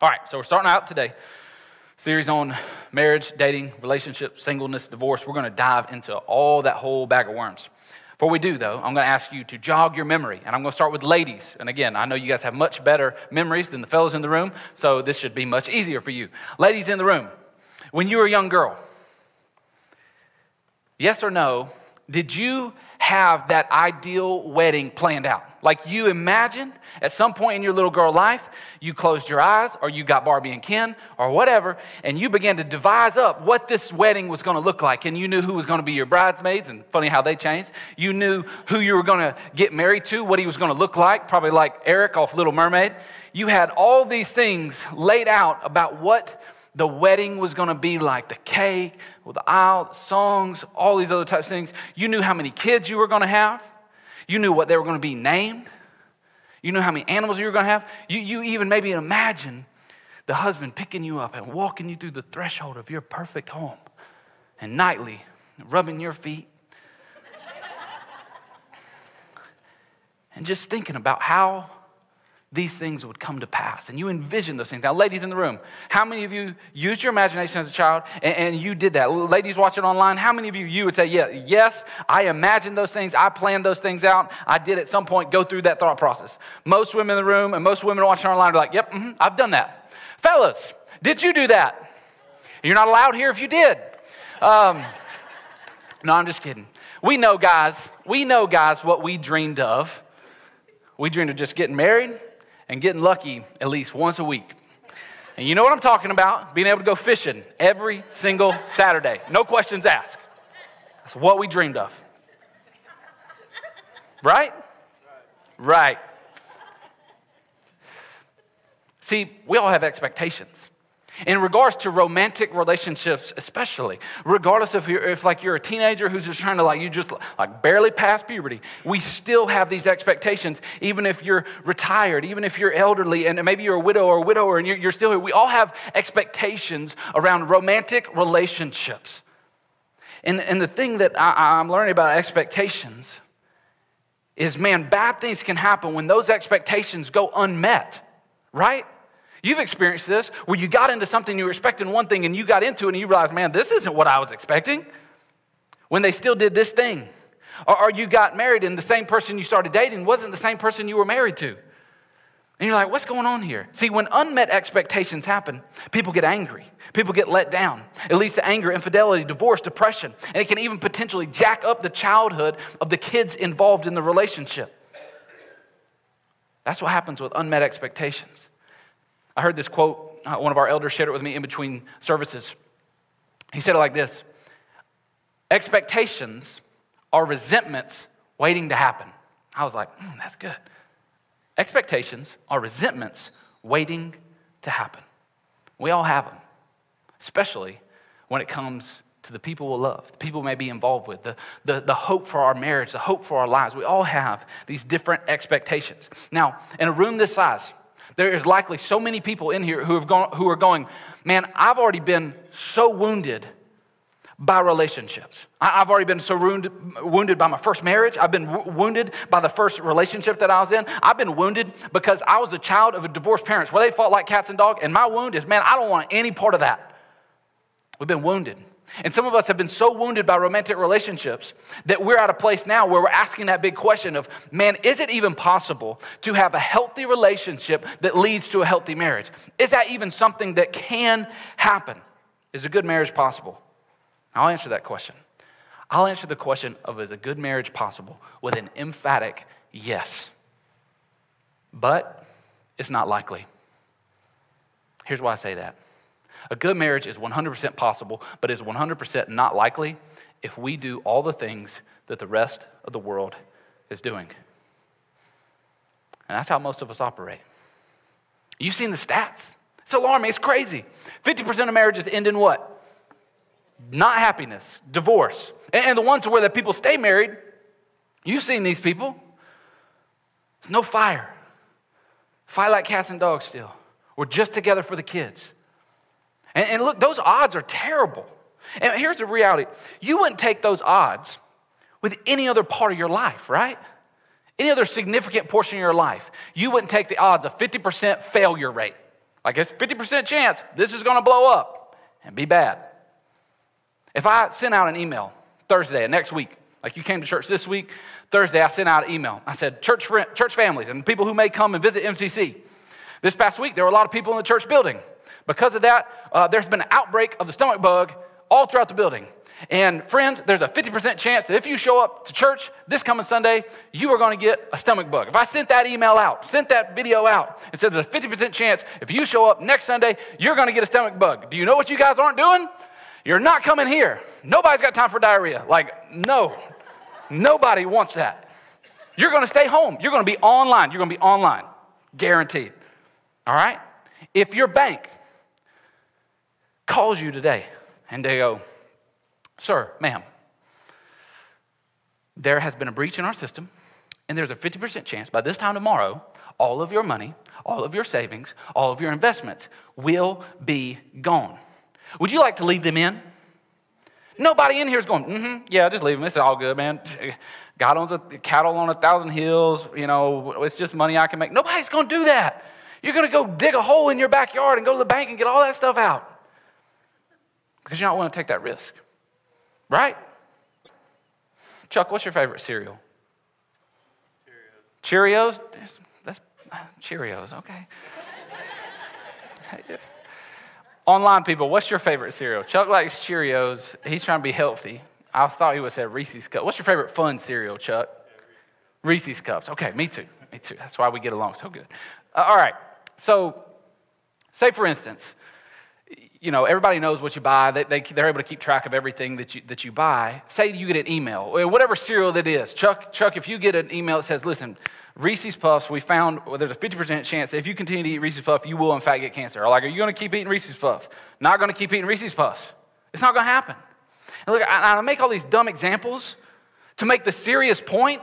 All right, so we're starting out today. Series on marriage, dating, relationships, singleness, divorce. We're going to dive into all that whole bag of worms. Before we do, though, I'm going to ask you to jog your memory. And I'm going to start with ladies. And again, I know you guys have much better memories than the fellows in the room, so this should be much easier for you. Ladies in the room, when you were a young girl, yes or no, did you have that ideal wedding planned out? Like you imagined at some point in your little girl life, you closed your eyes or you got Barbie and Ken or whatever, and you began to devise up what this wedding was going to look like. And you knew who was going to be your bridesmaids, and funny how they changed. You knew who you were going to get married to, what he was going to look like, probably like Eric off Little Mermaid. You had all these things laid out about what the wedding was going to be like the cake, the aisle, the songs, all these other types of things. You knew how many kids you were going to have. You knew what they were going to be named. You knew how many animals you were going to have. You, you even maybe imagine the husband picking you up and walking you through the threshold of your perfect home and nightly rubbing your feet and just thinking about how these things would come to pass. And you envision those things. Now, ladies in the room, how many of you used your imagination as a child and, and, you did that? Ladies watching online, how many of you, you would say, yeah, yes, I imagined those things. I planned those things out. I did at some point go through that thought process. Most women in the room and most women watching online are like, yep, mm-hmm, I've done that. Fellas, did you do that? You're not allowed here if you did. Um, no, I'm just kidding. We know, guys, we know, guys, what we dreamed of. We dreamed of just getting married and getting lucky at least once a week. And you know what I'm talking about? Being able to go fishing every single Saturday. No questions asked. That's what we dreamed of. Right? Right. See, we all have expectations. In regards to romantic relationships, especially, regardless if you're if like you're a teenager who's just trying to like you just like barely past puberty, we still have these expectations. Even if you're retired, even if you're elderly, and maybe you're a widow or a widower, and you're, you're still here, we all have expectations around romantic relationships. And, and the thing that I, I'm learning about expectations is, man, bad things can happen when those expectations go unmet, right? You've experienced this where you got into something you were expecting one thing and you got into it and you realized, man, this isn't what I was expecting. When they still did this thing. Or, or you got married and the same person you started dating wasn't the same person you were married to. And you're like, what's going on here? See, when unmet expectations happen, people get angry. People get let down. It leads to anger, infidelity, divorce, depression, and it can even potentially jack up the childhood of the kids involved in the relationship. That's what happens with unmet expectations. I heard this quote, uh, one of our elders shared it with me in between services. He said it like this Expectations are resentments waiting to happen. I was like, mm, that's good. Expectations are resentments waiting to happen. We all have them, especially when it comes to the people we love, the people we may be involved with, the, the, the hope for our marriage, the hope for our lives. We all have these different expectations. Now, in a room this size, there is likely so many people in here who, have gone, who are going, man, I've already been so wounded by relationships. I've already been so wounded, wounded by my first marriage. I've been w- wounded by the first relationship that I was in. I've been wounded because I was the child of a divorced parents where they fought like cats and dogs. And my wound is, man, I don't want any part of that. We've been wounded. And some of us have been so wounded by romantic relationships that we're at a place now where we're asking that big question of, man, is it even possible to have a healthy relationship that leads to a healthy marriage? Is that even something that can happen? Is a good marriage possible? I'll answer that question. I'll answer the question of is a good marriage possible with an emphatic yes. But it's not likely. Here's why I say that. A good marriage is 100% possible, but is 100% not likely if we do all the things that the rest of the world is doing. And that's how most of us operate. You've seen the stats. It's alarming. It's crazy. 50% of marriages end in what? Not happiness, divorce. And the ones where the people stay married, you've seen these people. There's no fire. Fight like cats and dogs still. We're just together for the kids. And, and look, those odds are terrible. And here's the reality you wouldn't take those odds with any other part of your life, right? Any other significant portion of your life. You wouldn't take the odds of 50% failure rate. Like it's 50% chance this is to blow up and be bad. If I sent out an email Thursday next week, like you came to church this week, Thursday I sent out an email. I said, church, friend, church families and people who may come and visit MCC. This past week, there were a lot of people in the church building. Because of that, uh, there's been an outbreak of the stomach bug all throughout the building. And friends, there's a 50% chance that if you show up to church this coming Sunday, you are going to get a stomach bug. If I sent that email out, sent that video out, and said there's a 50% chance if you show up next Sunday, you're going to get a stomach bug. Do you know what you guys aren't doing? You're not coming here. Nobody's got time for diarrhea. Like, no, nobody wants that. You're going to stay home. You're going to be online. You're going to be online, guaranteed. All right? If your bank calls you today and they go, Sir, ma'am, there has been a breach in our system, and there's a 50% chance by this time tomorrow, all of your money, all of your savings, all of your investments will be gone. Would you like to leave them in? Nobody in here is going, mm-hmm, yeah, just leave them. It's all good, man. God owns a cattle on a thousand hills. You know, it's just money I can make. Nobody's going to do that. You're going to go dig a hole in your backyard and go to the bank and get all that stuff out because you're not willing to take that risk. Right? Chuck, what's your favorite cereal? Cheerios. Cheerios? That's Cheerios, okay. Online people, what's your favorite cereal? Chuck likes Cheerios. He's trying to be healthy. I thought he would say Reese's Cups. What's your favorite fun cereal, Chuck? Reese's Cups. Okay, me too. Me too. That's why we get along so good. Uh, all right. So, say for instance, you know, everybody knows what you buy. They, they, they're able to keep track of everything that you, that you buy. Say you get an email, eh, whatever cereal that is. Chuck, Chuck, if you get an email that says, listen, Reese's Puffs, we found well, there's a 50% chance that if you continue to eat Reese's Puff, you will in fact get cancer. Or like, are you going to keep eating Reese's Puff? Not going to keep eating Reese's Puffs. It's not going to happen. And look, I, I make all these dumb examples to make the serious point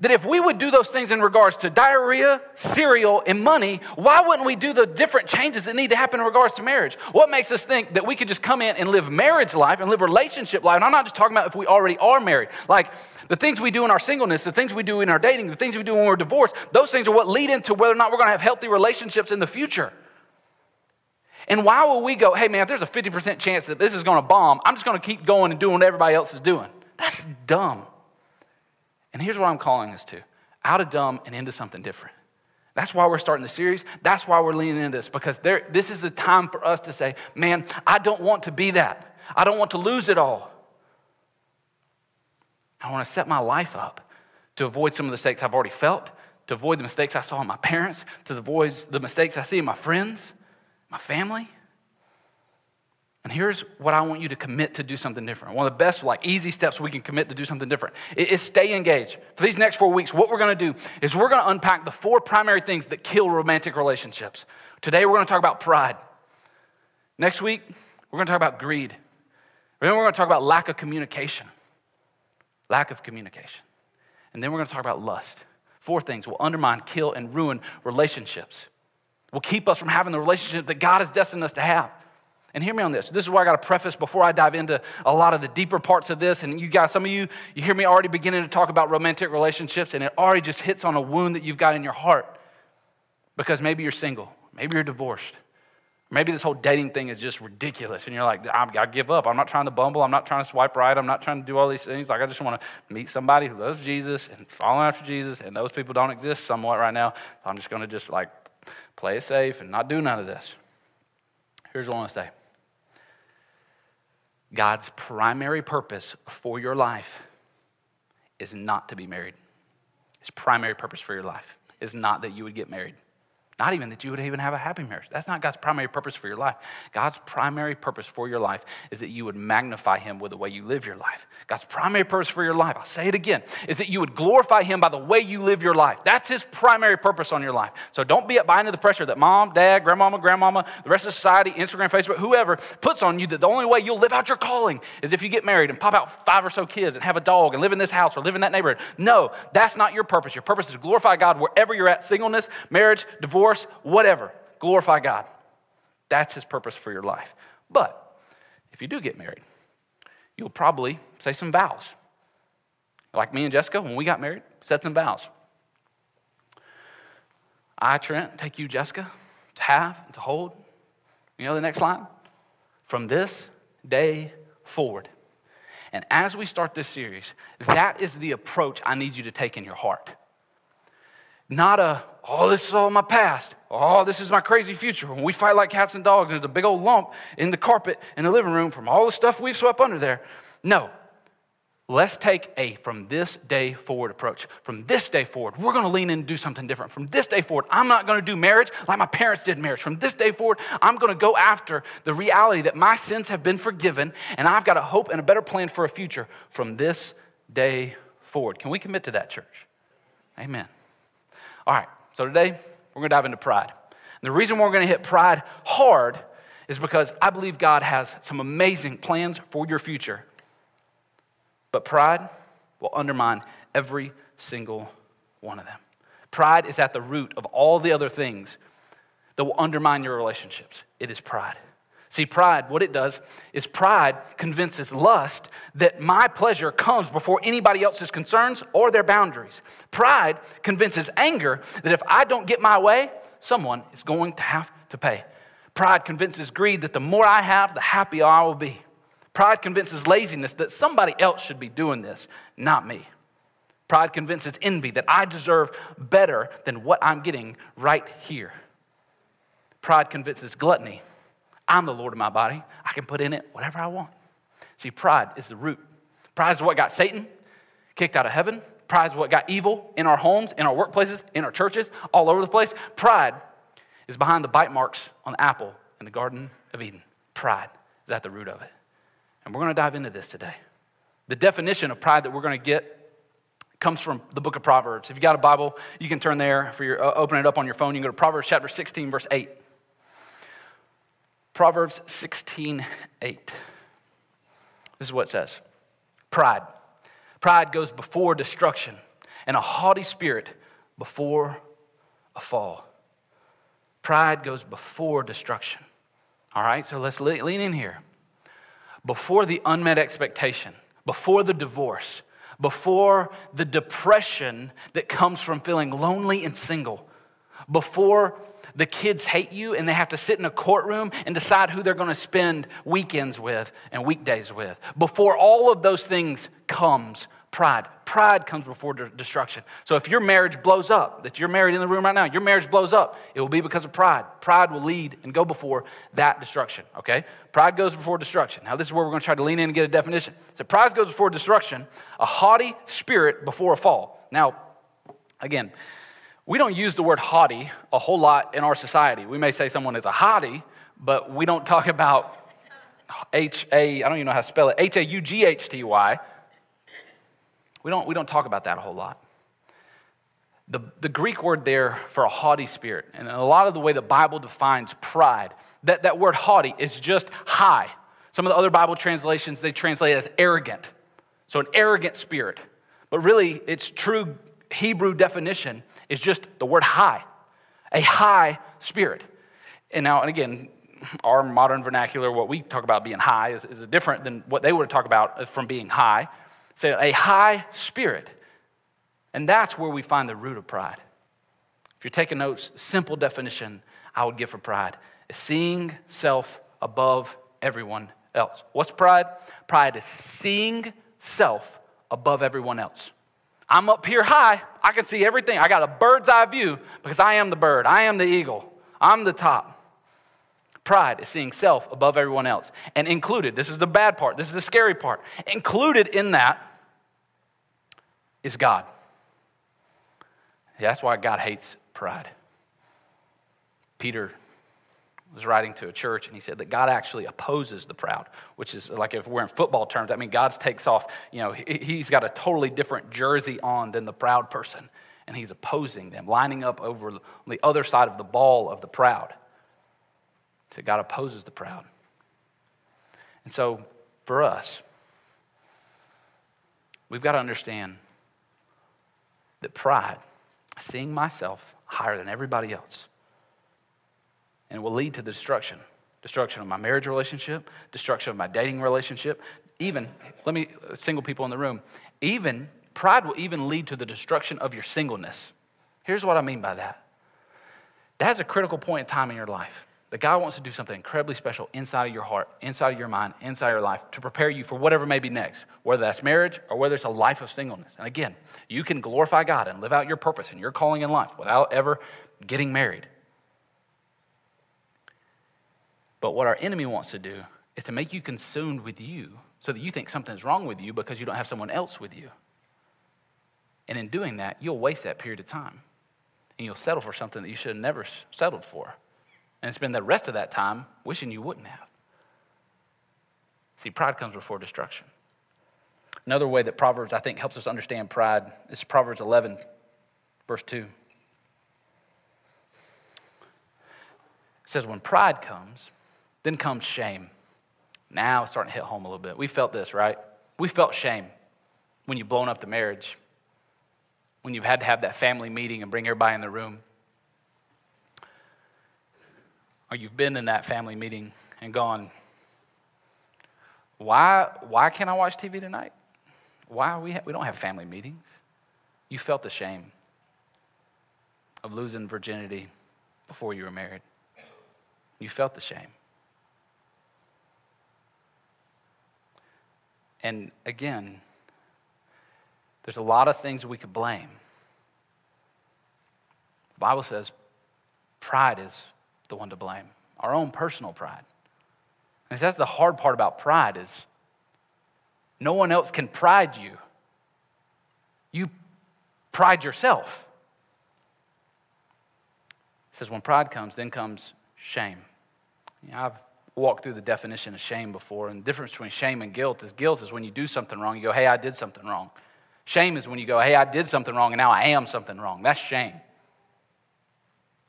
that if we would do those things in regards to diarrhea, cereal, and money, why wouldn't we do the different changes that need to happen in regards to marriage? What makes us think that we could just come in and live marriage life and live relationship life? And I'm not just talking about if we already are married. Like the things we do in our singleness, the things we do in our dating, the things we do when we're divorced, those things are what lead into whether or not we're going to have healthy relationships in the future. And why will we go, hey man, if there's a 50% chance that this is going to bomb, I'm just going to keep going and doing what everybody else is doing? That's dumb. And here's what I'm calling us to out of dumb and into something different. That's why we're starting the series. That's why we're leaning into this, because there, this is the time for us to say, man, I don't want to be that. I don't want to lose it all. I want to set my life up to avoid some of the mistakes I've already felt, to avoid the mistakes I saw in my parents, to avoid the mistakes I see in my friends, my family. And here's what I want you to commit to do something different. One of the best, like easy steps we can commit to do something different is stay engaged. For these next four weeks, what we're to do is we're to unpack the four primary things that kill romantic relationships. Today, we're to talk about pride. Next week, we're to talk about greed. Then we're to talk about lack of communication. Lack of communication. And then we're to talk about lust. Four things will undermine, kill, and ruin relationships. Will keep us from having the relationship that God has destined us to have. And hear me on this. This is why I got to preface before I dive into a lot of the deeper parts of this. And you guys, some of you, you hear me already beginning to talk about romantic relationships, and it already just hits on a wound that you've got in your heart because maybe you're single, maybe you're divorced. Maybe this whole dating thing is just ridiculous, and you're like, I give up. I'm not trying to bumble. I'm not trying to swipe right. I'm not trying to do all these things. Like, I just want to meet somebody who loves Jesus and follow after Jesus, and those people don't exist somewhat right now. I'm just going to just like play it safe and not do none of this. Here's what I want to say God's primary purpose for your life is not to be married. His primary purpose for your life is not that you would get married. Not even that you would even have a happy marriage. That's not God's primary purpose for your life. God's primary purpose for your life is that you would magnify Him with the way you live your life. God's primary purpose for your life, I'll say it again, is that you would glorify Him by the way you live your life. That's His primary purpose on your life. So don't be buying into the pressure that mom, dad, grandmama, grandmama, the rest of society, Instagram, Facebook, whoever puts on you that the only way you'll live out your calling is if you get married and pop out five or so kids and have a dog and live in this house or live in that neighborhood. No, that's not your purpose. Your purpose is to glorify God wherever you're at singleness, marriage, divorce divorce, whatever. Glorify God. That's his purpose for your life. But if you do get married, you'll probably say some vows. Like me and Jessica, when we got married, said some vows. I, Trent, take you, Jessica, to have, and to hold. You know the next line? From this day forward. And as we start this series, that is the approach I need you to take in your heart. Not a, oh, this is all my past. Oh, this is my crazy future. When we fight like cats and dogs, and there's a big old lump in the carpet in the living room from all the stuff we've swept under there. No, Let's take a from this day forward approach. From this day forward, we're going to lean in and do something different. From this day forward, I'm not going to do marriage like my parents did marriage. From this day forward, I'm going to go after the reality that my sins have been forgiven and I've got a hope and a better plan for a future from this day forward. Can we commit to that, church? Amen. All right, so today we're going to dive into pride. And the reason we're going to hit pride hard is because I believe God has some amazing plans for your future. But pride will undermine every single one of them. Pride is at the root of all the other things that will undermine your relationships. It is pride. See, pride, what it does is pride convinces lust that my pleasure comes before anybody else's concerns or their boundaries. Pride convinces anger that if I don't get my way, someone is going to have to pay. Pride convinces greed that the more I have, the happier I will be. Pride convinces laziness that somebody else should be doing this, not me. Pride convinces envy that I deserve better than what I'm getting right here. Pride convinces gluttony. I'm the Lord of my body. I can put in it whatever I want. See, pride is the root. Pride is what got Satan kicked out of heaven. Pride is what got evil in our homes, in our workplaces, in our churches, all over the place. Pride is behind the bite marks on the apple in the Garden of Eden. Pride is at the root of it. And we're going to dive into this today. The definition of pride that we're going to get comes from the book of Proverbs. If you got a Bible, you can turn there for your uh, open it up on your phone. You can go to Proverbs chapter 16 verse 8. Proverbs 16 8. This is what it says. Pride. Pride goes before destruction, and a haughty spirit before a fall. Pride goes before destruction. All right, so let's lean in here before the unmet expectation, before the divorce, before the depression that comes from feeling lonely and single, before the kids hate you and they have to sit in a courtroom and decide who they're going to spend weekends with and weekdays with. Before all of those things comes pride. Pride comes before destruction. So if your marriage blows up, that you're married in the room right now, your marriage blows up, it will be because of pride. Pride will lead and go before that destruction, okay? Pride goes before destruction. Now, this is where we're going to try to lean in and get a definition. So, pride goes before destruction, a haughty spirit before a fall. Now, again, we don't use the word haughty a whole lot in our society. We may say someone is a haughty, but we don't talk about H A, I don't even know how to spell it, H A U G H T Y we don't, we don't talk about that a whole lot. The, the Greek word there for a haughty spirit, and a lot of the way the Bible defines pride, that, that word haughty is just high. Some of the other Bible translations, they translate it as arrogant. So an arrogant spirit. But really, its true Hebrew definition is just the word high, a high spirit. And now, and again, our modern vernacular, what we talk about being high, is, is different than what they would talk about from being high. Say, a high spirit. And that's where we find the root of pride. If you're taking notes, simple definition I would give for pride is seeing self above everyone else. What's pride? Pride is seeing self above everyone else. I'm up here high. I can see everything. I got a bird's eye view because I am the bird. I am the eagle. I'm the top. Pride is seeing self above everyone else. And included, this is the bad part, this is the scary part. Included in that is God. Yeah, That's why God hates pride. Peter was writing to a church and he said that God actually opposes the proud, which is like if we're in football terms, I mean, God takes off, you know, he's got a totally different jersey on than the proud person, and he's opposing them, lining up over on the other side of the ball of the proud. So God opposes the proud. And so for us, we've got to understand that pride, seeing myself higher than everybody else, and will lead to the destruction destruction of my marriage relationship, destruction of my dating relationship, even, let me, uh, single people in the room, even, pride will even lead to the destruction of your singleness. Here's what I mean by that That's a critical point in time in your life. That God wants to do something incredibly special inside of your heart, inside of your mind, inside of your life to prepare you for whatever may be next, whether that's marriage or whether it's a life of singleness. And again, you can glorify God and live out your purpose and your calling in life without ever getting married. But what our enemy wants to do is to make you consumed with you so that you think something's wrong with you because you don't have someone else with you. And in doing that, you'll waste that period of time and you'll settle for something that you should have never settled for and spend the rest of that time wishing you wouldn't have. See, pride comes before destruction. Another way that Proverbs, I think, helps us understand pride is Proverbs 11, verse 2. It says, When pride comes, then comes shame. Now it's starting to hit home a little bit. We felt this, right? We felt shame when you've blown up the marriage, when you've had to have that family meeting and bring everybody in the room or you've been in that family meeting and gone, why, why can't I watch TV tonight? Why we, ha- we don't have family meetings? You felt the shame of losing virginity before you were married. You felt the shame. And again, there's a lot of things we could blame. The Bible says pride is the one to blame, our own personal pride. And that's the hard part about pride is no one else can pride you. You pride yourself. It says when pride comes, then comes shame. You know, I've walked through the definition of shame before, and the difference between shame and guilt is guilt is when you do something wrong, you go, hey, I did something wrong. Shame is when you go, hey, I did something wrong, and now I am something wrong. That's shame.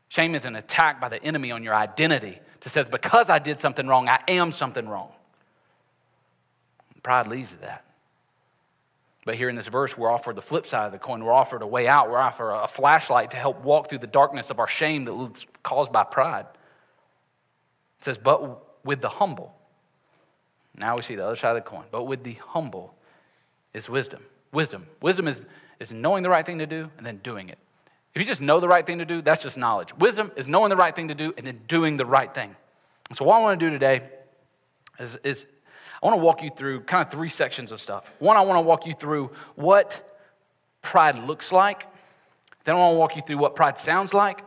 Shame is an attack by the enemy on your identity to says, because I did something wrong, I am something wrong. Pride leads to that. But here in this verse, we're offered the flip side of the coin. We're offered a way out. We're offered a flashlight to help walk through the darkness of our shame that's caused by pride. It says, but with the humble. Now we see the other side of the coin. But with the humble is wisdom. Wisdom. Wisdom is, is knowing the right thing to do and then doing it. If you just know the right thing to do, that's just knowledge. Wisdom is knowing the right thing to do and then doing the right thing. And so, what I want to do today is, is I want to walk you through kind of three sections of stuff. One, I want to walk you through what pride looks like. Then I want to walk you through what pride sounds like.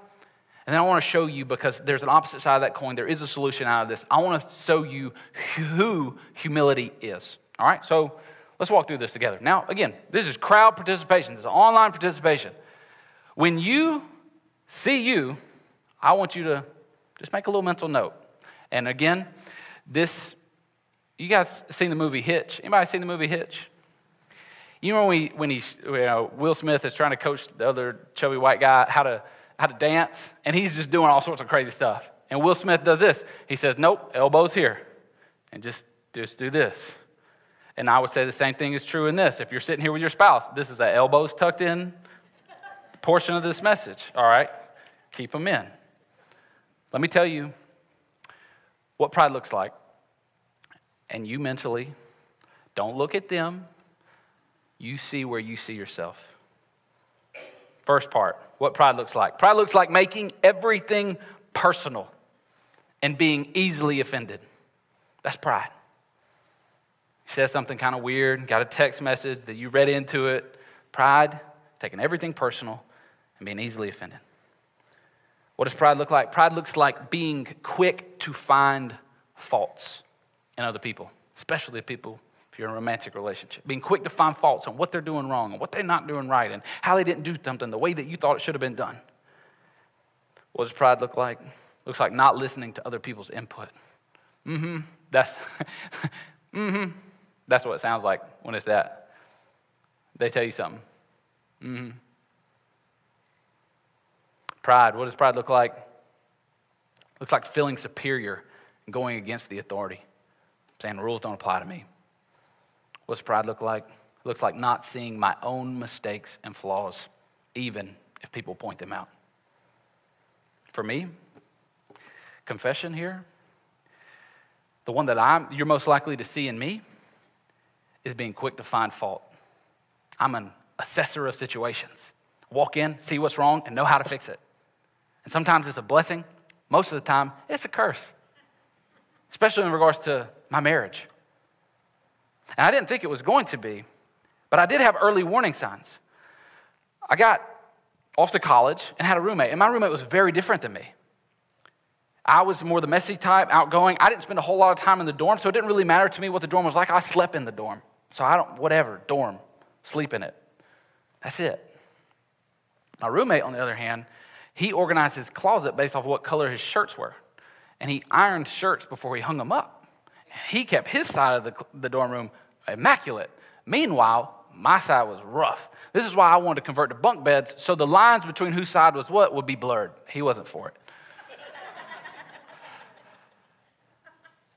And then I want to show you, because there's an opposite side of that coin, there is a solution out of this. I want to show you who humility is. All right? So let's walk through this together. Now, again, this is crowd participation, this is online participation. When you see you, I want you to just make a little mental note. And again, this, you guys seen the movie Hitch? Anybody seen the movie Hitch? You know when, we, when he, you know, Will Smith is trying to coach the other chubby white guy how to, how to dance, and he's just doing all sorts of crazy stuff. And Will Smith does this. He says, nope, elbows here. And just, just do this. And I would say the same thing is true in this. If you're sitting here with your spouse, this is the elbows tucked in, portion of this message, all right? Keep them in. Let me tell you what pride looks like. And you mentally, don't look at them. You see where you see yourself. First part, what pride looks like. Pride looks like making everything personal and being easily offended. That's pride. You said something kind of weird, got a text message that you read into it. Pride, taking everything personal and being easily offended. What does pride look like? Pride looks like being quick to find faults in other people, especially people you're in a romantic relationship. Being quick to find faults on what they're doing wrong and what they're not doing right and how they didn't do something the way that you thought it should have been done. What does pride look like? Looks like not listening to other people's input. Mm-hmm. That's mm-hmm. That's what it sounds like when it's that. They tell you something. Mm-hmm. Pride. What does pride look like? Looks like feeling superior and going against the authority, saying rules don't apply to me. What does pride look like? It looks like not seeing my own mistakes and flaws, even if people point them out. For me, confession here, the one that I'm, you're most likely to see in me is being quick to find fault. I'm an assessor of situations. Walk in, see what's wrong, and know how to fix it. And sometimes it's a blessing, most of the time, it's a curse, especially in regards to my marriage. And I didn't think it was going to be, but I did have early warning signs. I got off to college and had a roommate, and my roommate was very different than me. I was more the messy type, outgoing. I didn't spend a whole lot of time in the dorm, so it didn't really matter to me what the dorm was like. I slept in the dorm. So I don't, whatever, dorm, sleep in it. That's it. My roommate, on the other hand, he organized his closet based off what color his shirts were. And he ironed shirts before he hung them up. He kept his side of the, the dorm room immaculate. Meanwhile, my side was rough. This is why I wanted to convert to bunk beds so the lines between whose side was what would be blurred. He wasn't for it.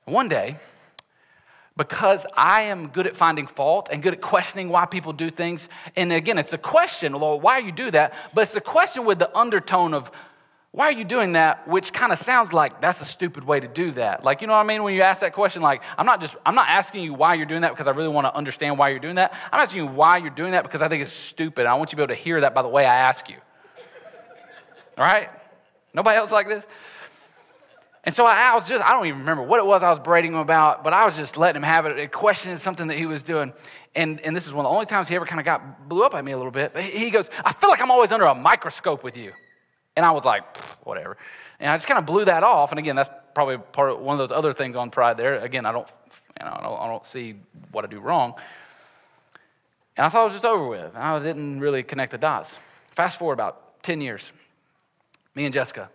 One day, because I am good at finding fault and good at questioning why people do things, and again, it's a question, Lord, why you do that? But it's a question with the undertone of, why are you doing that? Which kind of sounds like that's a stupid way to do that. Like, you know what I mean? When you ask that question, like, I'm not just, I'm not asking you why you're doing that because I really want to understand why you're doing that. I'm asking you why you're doing that because I think it's stupid. I want you to be able to hear that by the way I ask you. All right? Nobody else like this? And so I, I, was just, I don't even remember what it was I was berating him about, but I was just letting him have it, questioning something that he was doing. And, and this is one of the only times he ever kind of got, blew up at me a little bit. But he goes, I feel like I'm always under a microscope with you. And I was like, whatever. And I just kind of blew that off. And again, that's probably part of one of those other things on pride there. Again, I don't, you know, I don't, I don't see what I do wrong. And I thought it was just over with. I didn't really connect the dots. Fast forward about 10 years. Me and Jessica,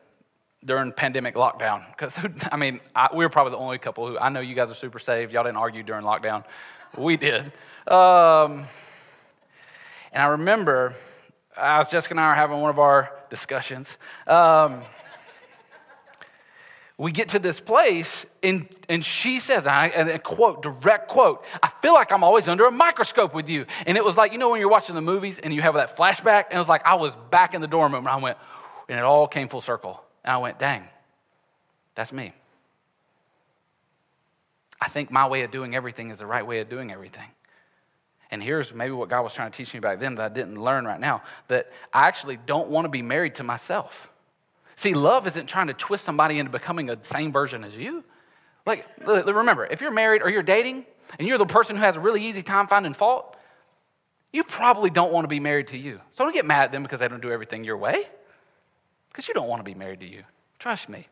during pandemic lockdown. Because, I mean, I, we were probably the only couple who, I know you guys are super saved. Y'all didn't argue during lockdown. We did. Um, and I remember, I was Jessica and I are having one of our discussions. Um, we get to this place, and, and she says, and a quote, direct quote, I feel like I'm always under a microscope with you. And it was like, you know, when you're watching the movies and you have that flashback, and it was like I was back in the dorm room, and I went, and it all came full circle. And I went, dang, that's me. I think my way of doing everything is the right way of doing everything. And here's maybe what God was trying to teach me back then that I didn't learn right now that I actually don't want to be married to myself. See, love isn't trying to twist somebody into becoming a same version as you. Like, remember, if you're married or you're dating and you're the person who has a really easy time finding fault, you probably don't want to be married to you. So don't get mad at them because they don't do everything your way because you don't want to be married to you. Trust me.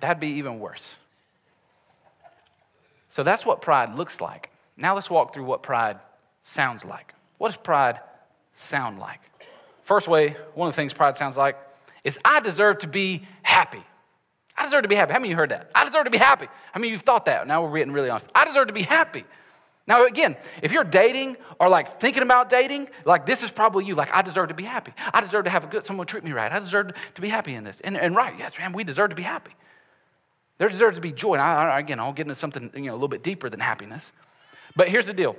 That'd be even worse. So that's what pride looks like. Now let's walk through what pride sounds like. What does pride sound like? First way, one of the things pride sounds like is I deserve to be happy. I deserve to be happy. How many of you heard that? I deserve to be happy. How many of you thought that? Now we're getting really honest. I deserve to be happy. Now, again, if you're dating or like thinking about dating, like this is probably you. Like, I deserve to be happy. I deserve to have a good, someone treat me right. I deserve to be happy in this. And, and right, yes, man, we deserve to be happy. There deserves to be joy. And I, I, again, I'll get into something you know, a little bit deeper than happiness. But here's the deal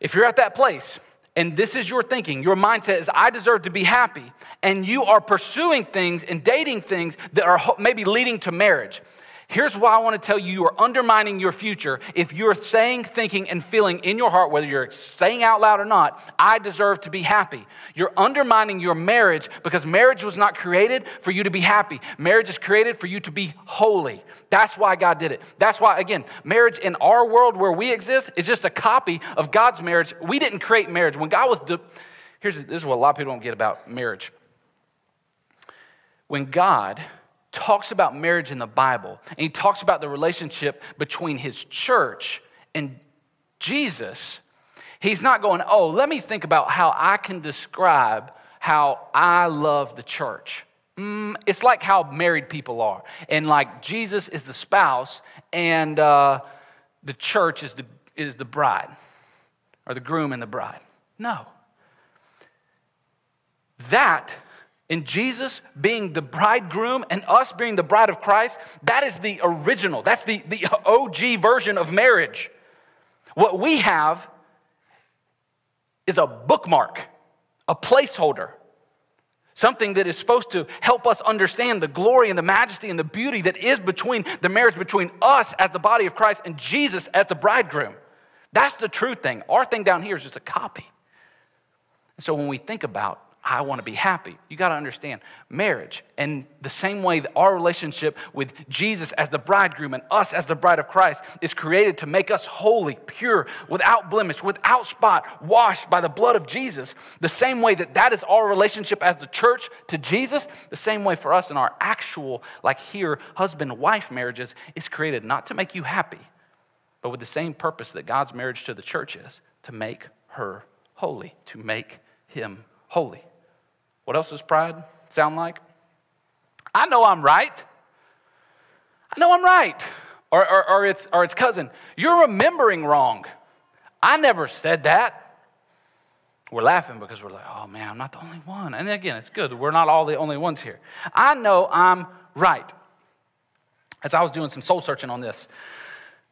if you're at that place and this is your thinking, your mindset is, I deserve to be happy, and you are pursuing things and dating things that are maybe leading to marriage. Here's why I want to tell you you are undermining your future if you're saying, thinking, and feeling in your heart, whether you're saying out loud or not, I deserve to be happy. You're undermining your marriage because marriage was not created for you to be happy. Marriage is created for you to be holy. That's why God did it. That's why, again, marriage in our world where we exist is just a copy of God's marriage. We didn't create marriage. When God was, de- here's this is what a lot of people don't get about marriage. When God talks about marriage in the Bible, and he talks about the relationship between his church and Jesus, he's not going, oh, let me think about how I can describe how I love the church. Mm, it's like how married people are. And like Jesus is the spouse, and uh, the church is the, is the bride, or the groom and the bride. No. That in Jesus being the bridegroom and us being the bride of Christ, that is the original. That's the, the OG version of marriage. What we have is a bookmark, a placeholder, something that is supposed to help us understand the glory and the majesty and the beauty that is between the marriage between us as the body of Christ and Jesus as the bridegroom. That's the true thing. Our thing down here is just a copy. so when we think about I want to be happy. You got to understand marriage. And the same way that our relationship with Jesus as the bridegroom and us as the bride of Christ is created to make us holy, pure, without blemish, without spot, washed by the blood of Jesus, the same way that that is our relationship as the church to Jesus, the same way for us in our actual, like here, husband wife marriages is created not to make you happy, but with the same purpose that God's marriage to the church is to make her holy, to make him holy. What else does pride sound like? I know I'm right. I know I'm right. Or, or, or, its, or its cousin, you're remembering wrong. I never said that. We're laughing because we're like, oh man, I'm not the only one. And again, it's good. We're not all the only ones here. I know I'm right. As I was doing some soul searching on this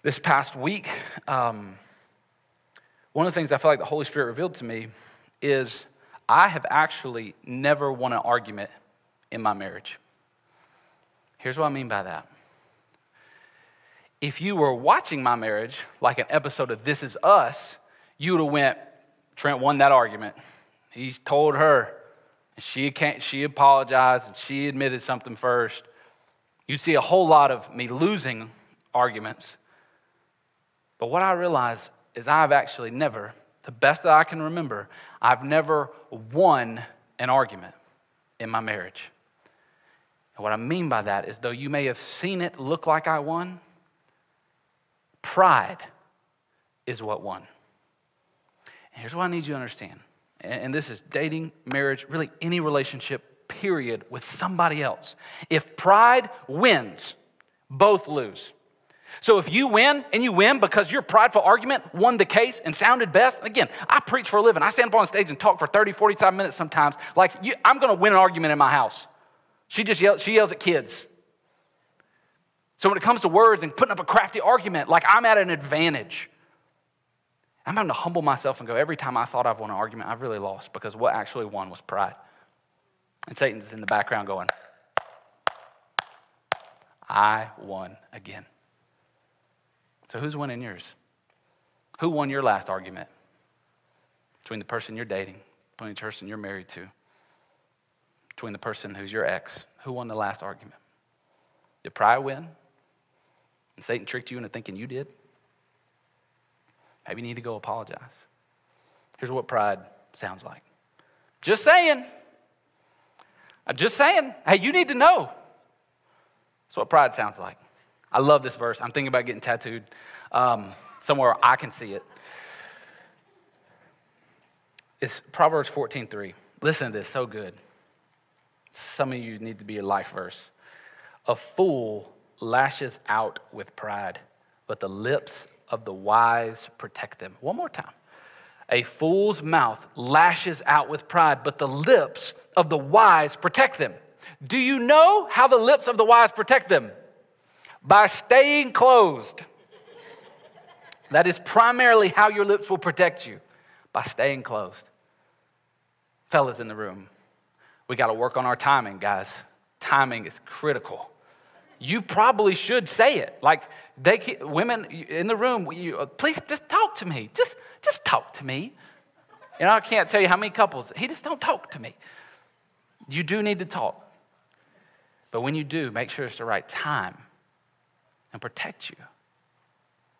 this past week, um, one of the things I feel like the Holy Spirit revealed to me is I have actually never won an argument in my marriage. Here's what I mean by that. If you were watching my marriage, like an episode of This Is Us, you would have went, Trent won that argument. He told her, and she, can't, she apologized, and she admitted something first. You'd see a whole lot of me losing arguments. But what I realized is I've actually never the best that I can remember, I've never won an argument in my marriage. And what I mean by that is, though you may have seen it look like I won, pride is what won. And here's what I need you to understand, and this is dating, marriage, really any relationship, period, with somebody else. If pride wins, both lose. So if you win and you win because your prideful argument won the case and sounded best, again, I preach for a living. I stand up on stage and talk for 30, 45 minutes sometimes. Like, you, I'm going to win an argument in my house. She just yells, she yells at kids. So when it comes to words and putting up a crafty argument, like I'm at an advantage. I'm having to humble myself and go, every time I thought I've won an argument, I've really lost because what actually won was pride. And Satan's in the background going, I won again. So who's winning yours? Who won your last argument? Between the person you're dating, between the person you're married to, between the person who's your ex. Who won the last argument? Did pride win? And Satan tricked you into thinking you did? Maybe you need to go apologize. Here's what pride sounds like. Just saying. I'm just saying. Hey, you need to know. That's what pride sounds like. I love this verse. I'm thinking about getting tattooed um, somewhere I can see it. It's Proverbs 14:3. Listen to this, so good. Some of you need to be a life verse. A fool lashes out with pride, but the lips of the wise protect them. One more time. A fool's mouth lashes out with pride, but the lips of the wise protect them. Do you know how the lips of the wise protect them? By staying closed. That is primarily how your lips will protect you by staying closed. Fellas in the room, we got to work on our timing, guys. Timing is critical. You probably should say it. Like they, women in the room, you, please just talk to me. Just, just talk to me. You know, I can't tell you how many couples he just don't talk to me. You do need to talk, but when you do, make sure it's the right time and protect you.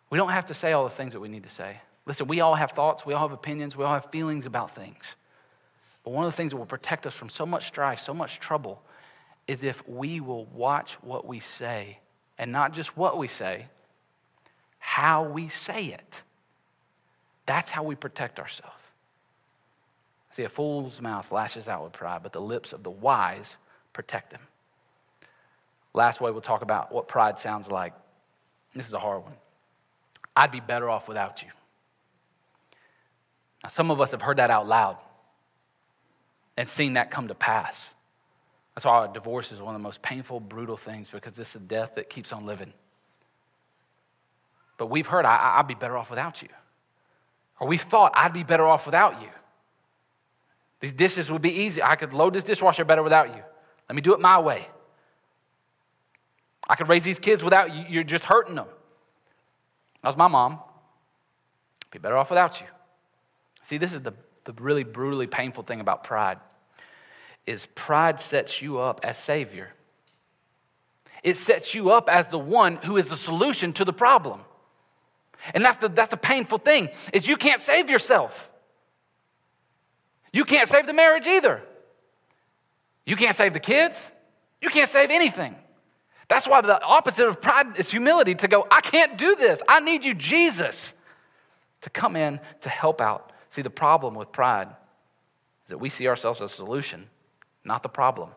We don't have to say all the things that we need to say. Listen, we all have thoughts, we all have opinions, we all have feelings about things. But one of the things that will protect us from so much strife, so much trouble, is if we will watch what we say, and not just what we say, how we say it. That's how we protect ourselves. See, a fool's mouth lashes out with pride, but the lips of the wise protect them. Last way, we'll talk about what pride sounds like this is a hard one. I'd be better off without you. Now, some of us have heard that out loud and seen that come to pass. That's why divorce is one of the most painful, brutal things because it's a death that keeps on living. But we've heard, I, would be better off without you. Or we thought, I'd be better off without you. These dishes would be easy. I could load this dishwasher better without you. Let me do it my way. I could raise these kids without you. You're just hurting them. That was my mom. Be better off without you. See, this is the, the really brutally painful thing about pride. is pride sets you up as Savior. It sets you up as the one who is the solution to the problem. And that's the, that's the painful thing is you can't save yourself. You can't save the marriage either. You can't save the kids. You can't save anything. That's why the opposite of pride is humility to go, I can't do this. I need you, Jesus, to come in to help out. See, the problem with pride is that we see ourselves as a solution, not the problem.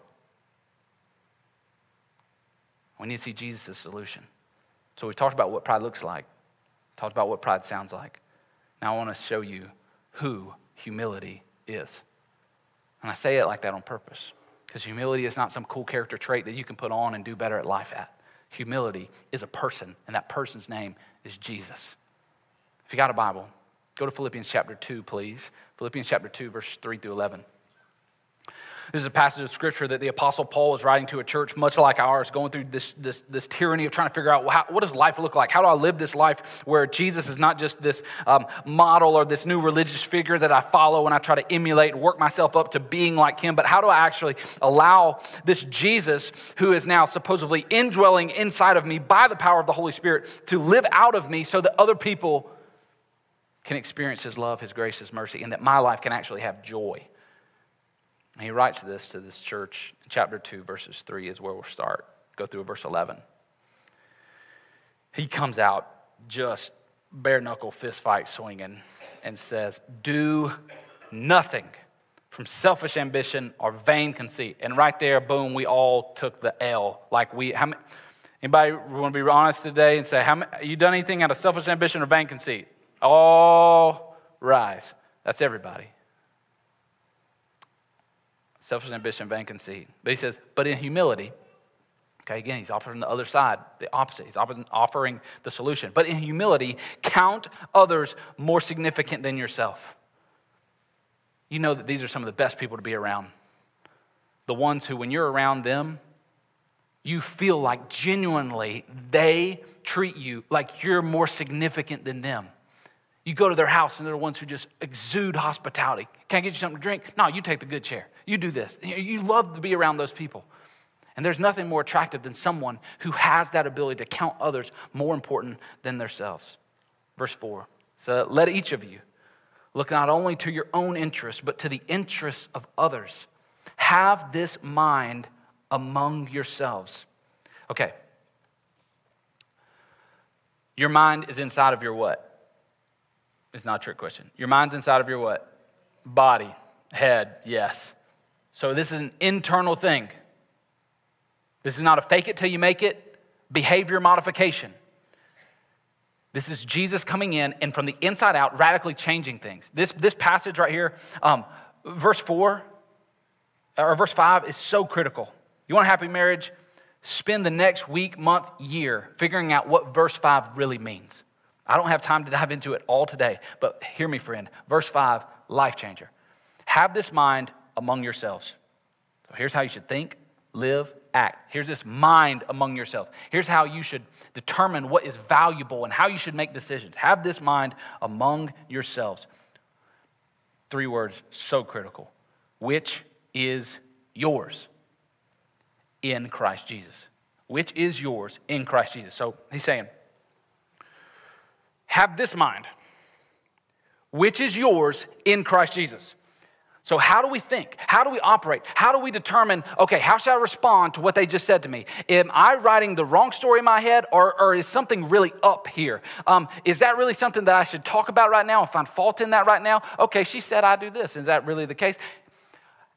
We need to see Jesus as solution. So we talked about what pride looks like, talked about what pride sounds like. Now I want to show you who humility is. And I say it like that on purpose because humility is not some cool character trait that you can put on and do better at life at. Humility is a person, and that person's name is Jesus. If you got a Bible, go to Philippians chapter 2, please. Philippians chapter 2, verse 3 through 11. This is a passage of scripture that the Apostle Paul was writing to a church much like ours, going through this, this, this tyranny of trying to figure out well, how, what does life look like? How do I live this life where Jesus is not just this um, model or this new religious figure that I follow and I try to emulate and work myself up to being like him, but how do I actually allow this Jesus, who is now supposedly indwelling inside of me by the power of the Holy Spirit, to live out of me so that other people can experience his love, his grace, his mercy, and that my life can actually have joy? He writes this to this church. Chapter 2, verses 3 is where we'll start. Go through verse 11. He comes out just bare knuckle fist fight swinging and says, Do nothing from selfish ambition or vain conceit. And right there, boom, we all took the L. Like we, how many, anybody want to be honest today and say, how many, you done anything out of selfish ambition or vain conceit? All rise. That's everybody selfish ambition, vain conceit. But he says, but in humility, okay, again, he's offering the other side, the opposite. He's offering the solution. But in humility, count others more significant than yourself. You know that these are some of the best people to be around. The ones who, when you're around them, you feel like genuinely they treat you like you're more significant than them. You go to their house and they're the ones who just exude hospitality. Can't get you something to drink? No, you take the good chair. You do this. You love to be around those people. And there's nothing more attractive than someone who has that ability to count others more important than themselves. Verse 4. So let each of you look not only to your own interests, but to the interests of others. Have this mind among yourselves. Okay. Your mind is inside of your what? It's not a trick question. Your mind's inside of your what? Body, head, yes. So this is an internal thing. This is not a fake it till you make it behavior modification. This is Jesus coming in and from the inside out radically changing things. This, this passage right here, um, verse 4 or verse 5 is so critical. You want a happy marriage? Spend the next week, month, year figuring out what verse 5 really means. I don't have time to dive into it all today, but hear me, friend. Verse 5, life changer. Have this mind among yourselves. So here's how you should think, live, act. Here's this mind among yourselves. Here's how you should determine what is valuable and how you should make decisions. Have this mind among yourselves. Three words, so critical. Which is yours in Christ Jesus. Which is yours in Christ Jesus. So he's saying, have this mind, which is yours in Christ Jesus. So, how do we think? How do we operate? How do we determine, okay, how should I respond to what they just said to me? Am I writing the wrong story in my head, or, or is something really up here? Um, is that really something that I should talk about right now and find fault in that right now? Okay, she said I do this. Is that really the case?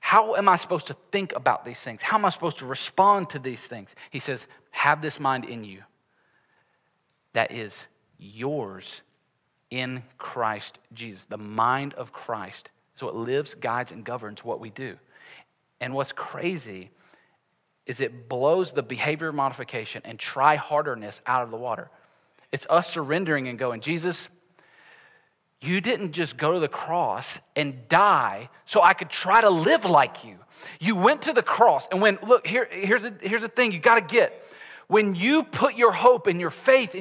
How am I supposed to think about these things? How am I supposed to respond to these things? He says, have this mind in you that is yours in Christ Jesus. The mind of Christ is what lives, guides, and governs what we do. And what's crazy is it blows the behavior modification and try harderness out of the water. It's us surrendering and going, Jesus, you didn't just go to the cross and die so I could try to live like you. You went to the cross and when, look, here, here's, a, here's the thing you got to get. When you put your hope and your faith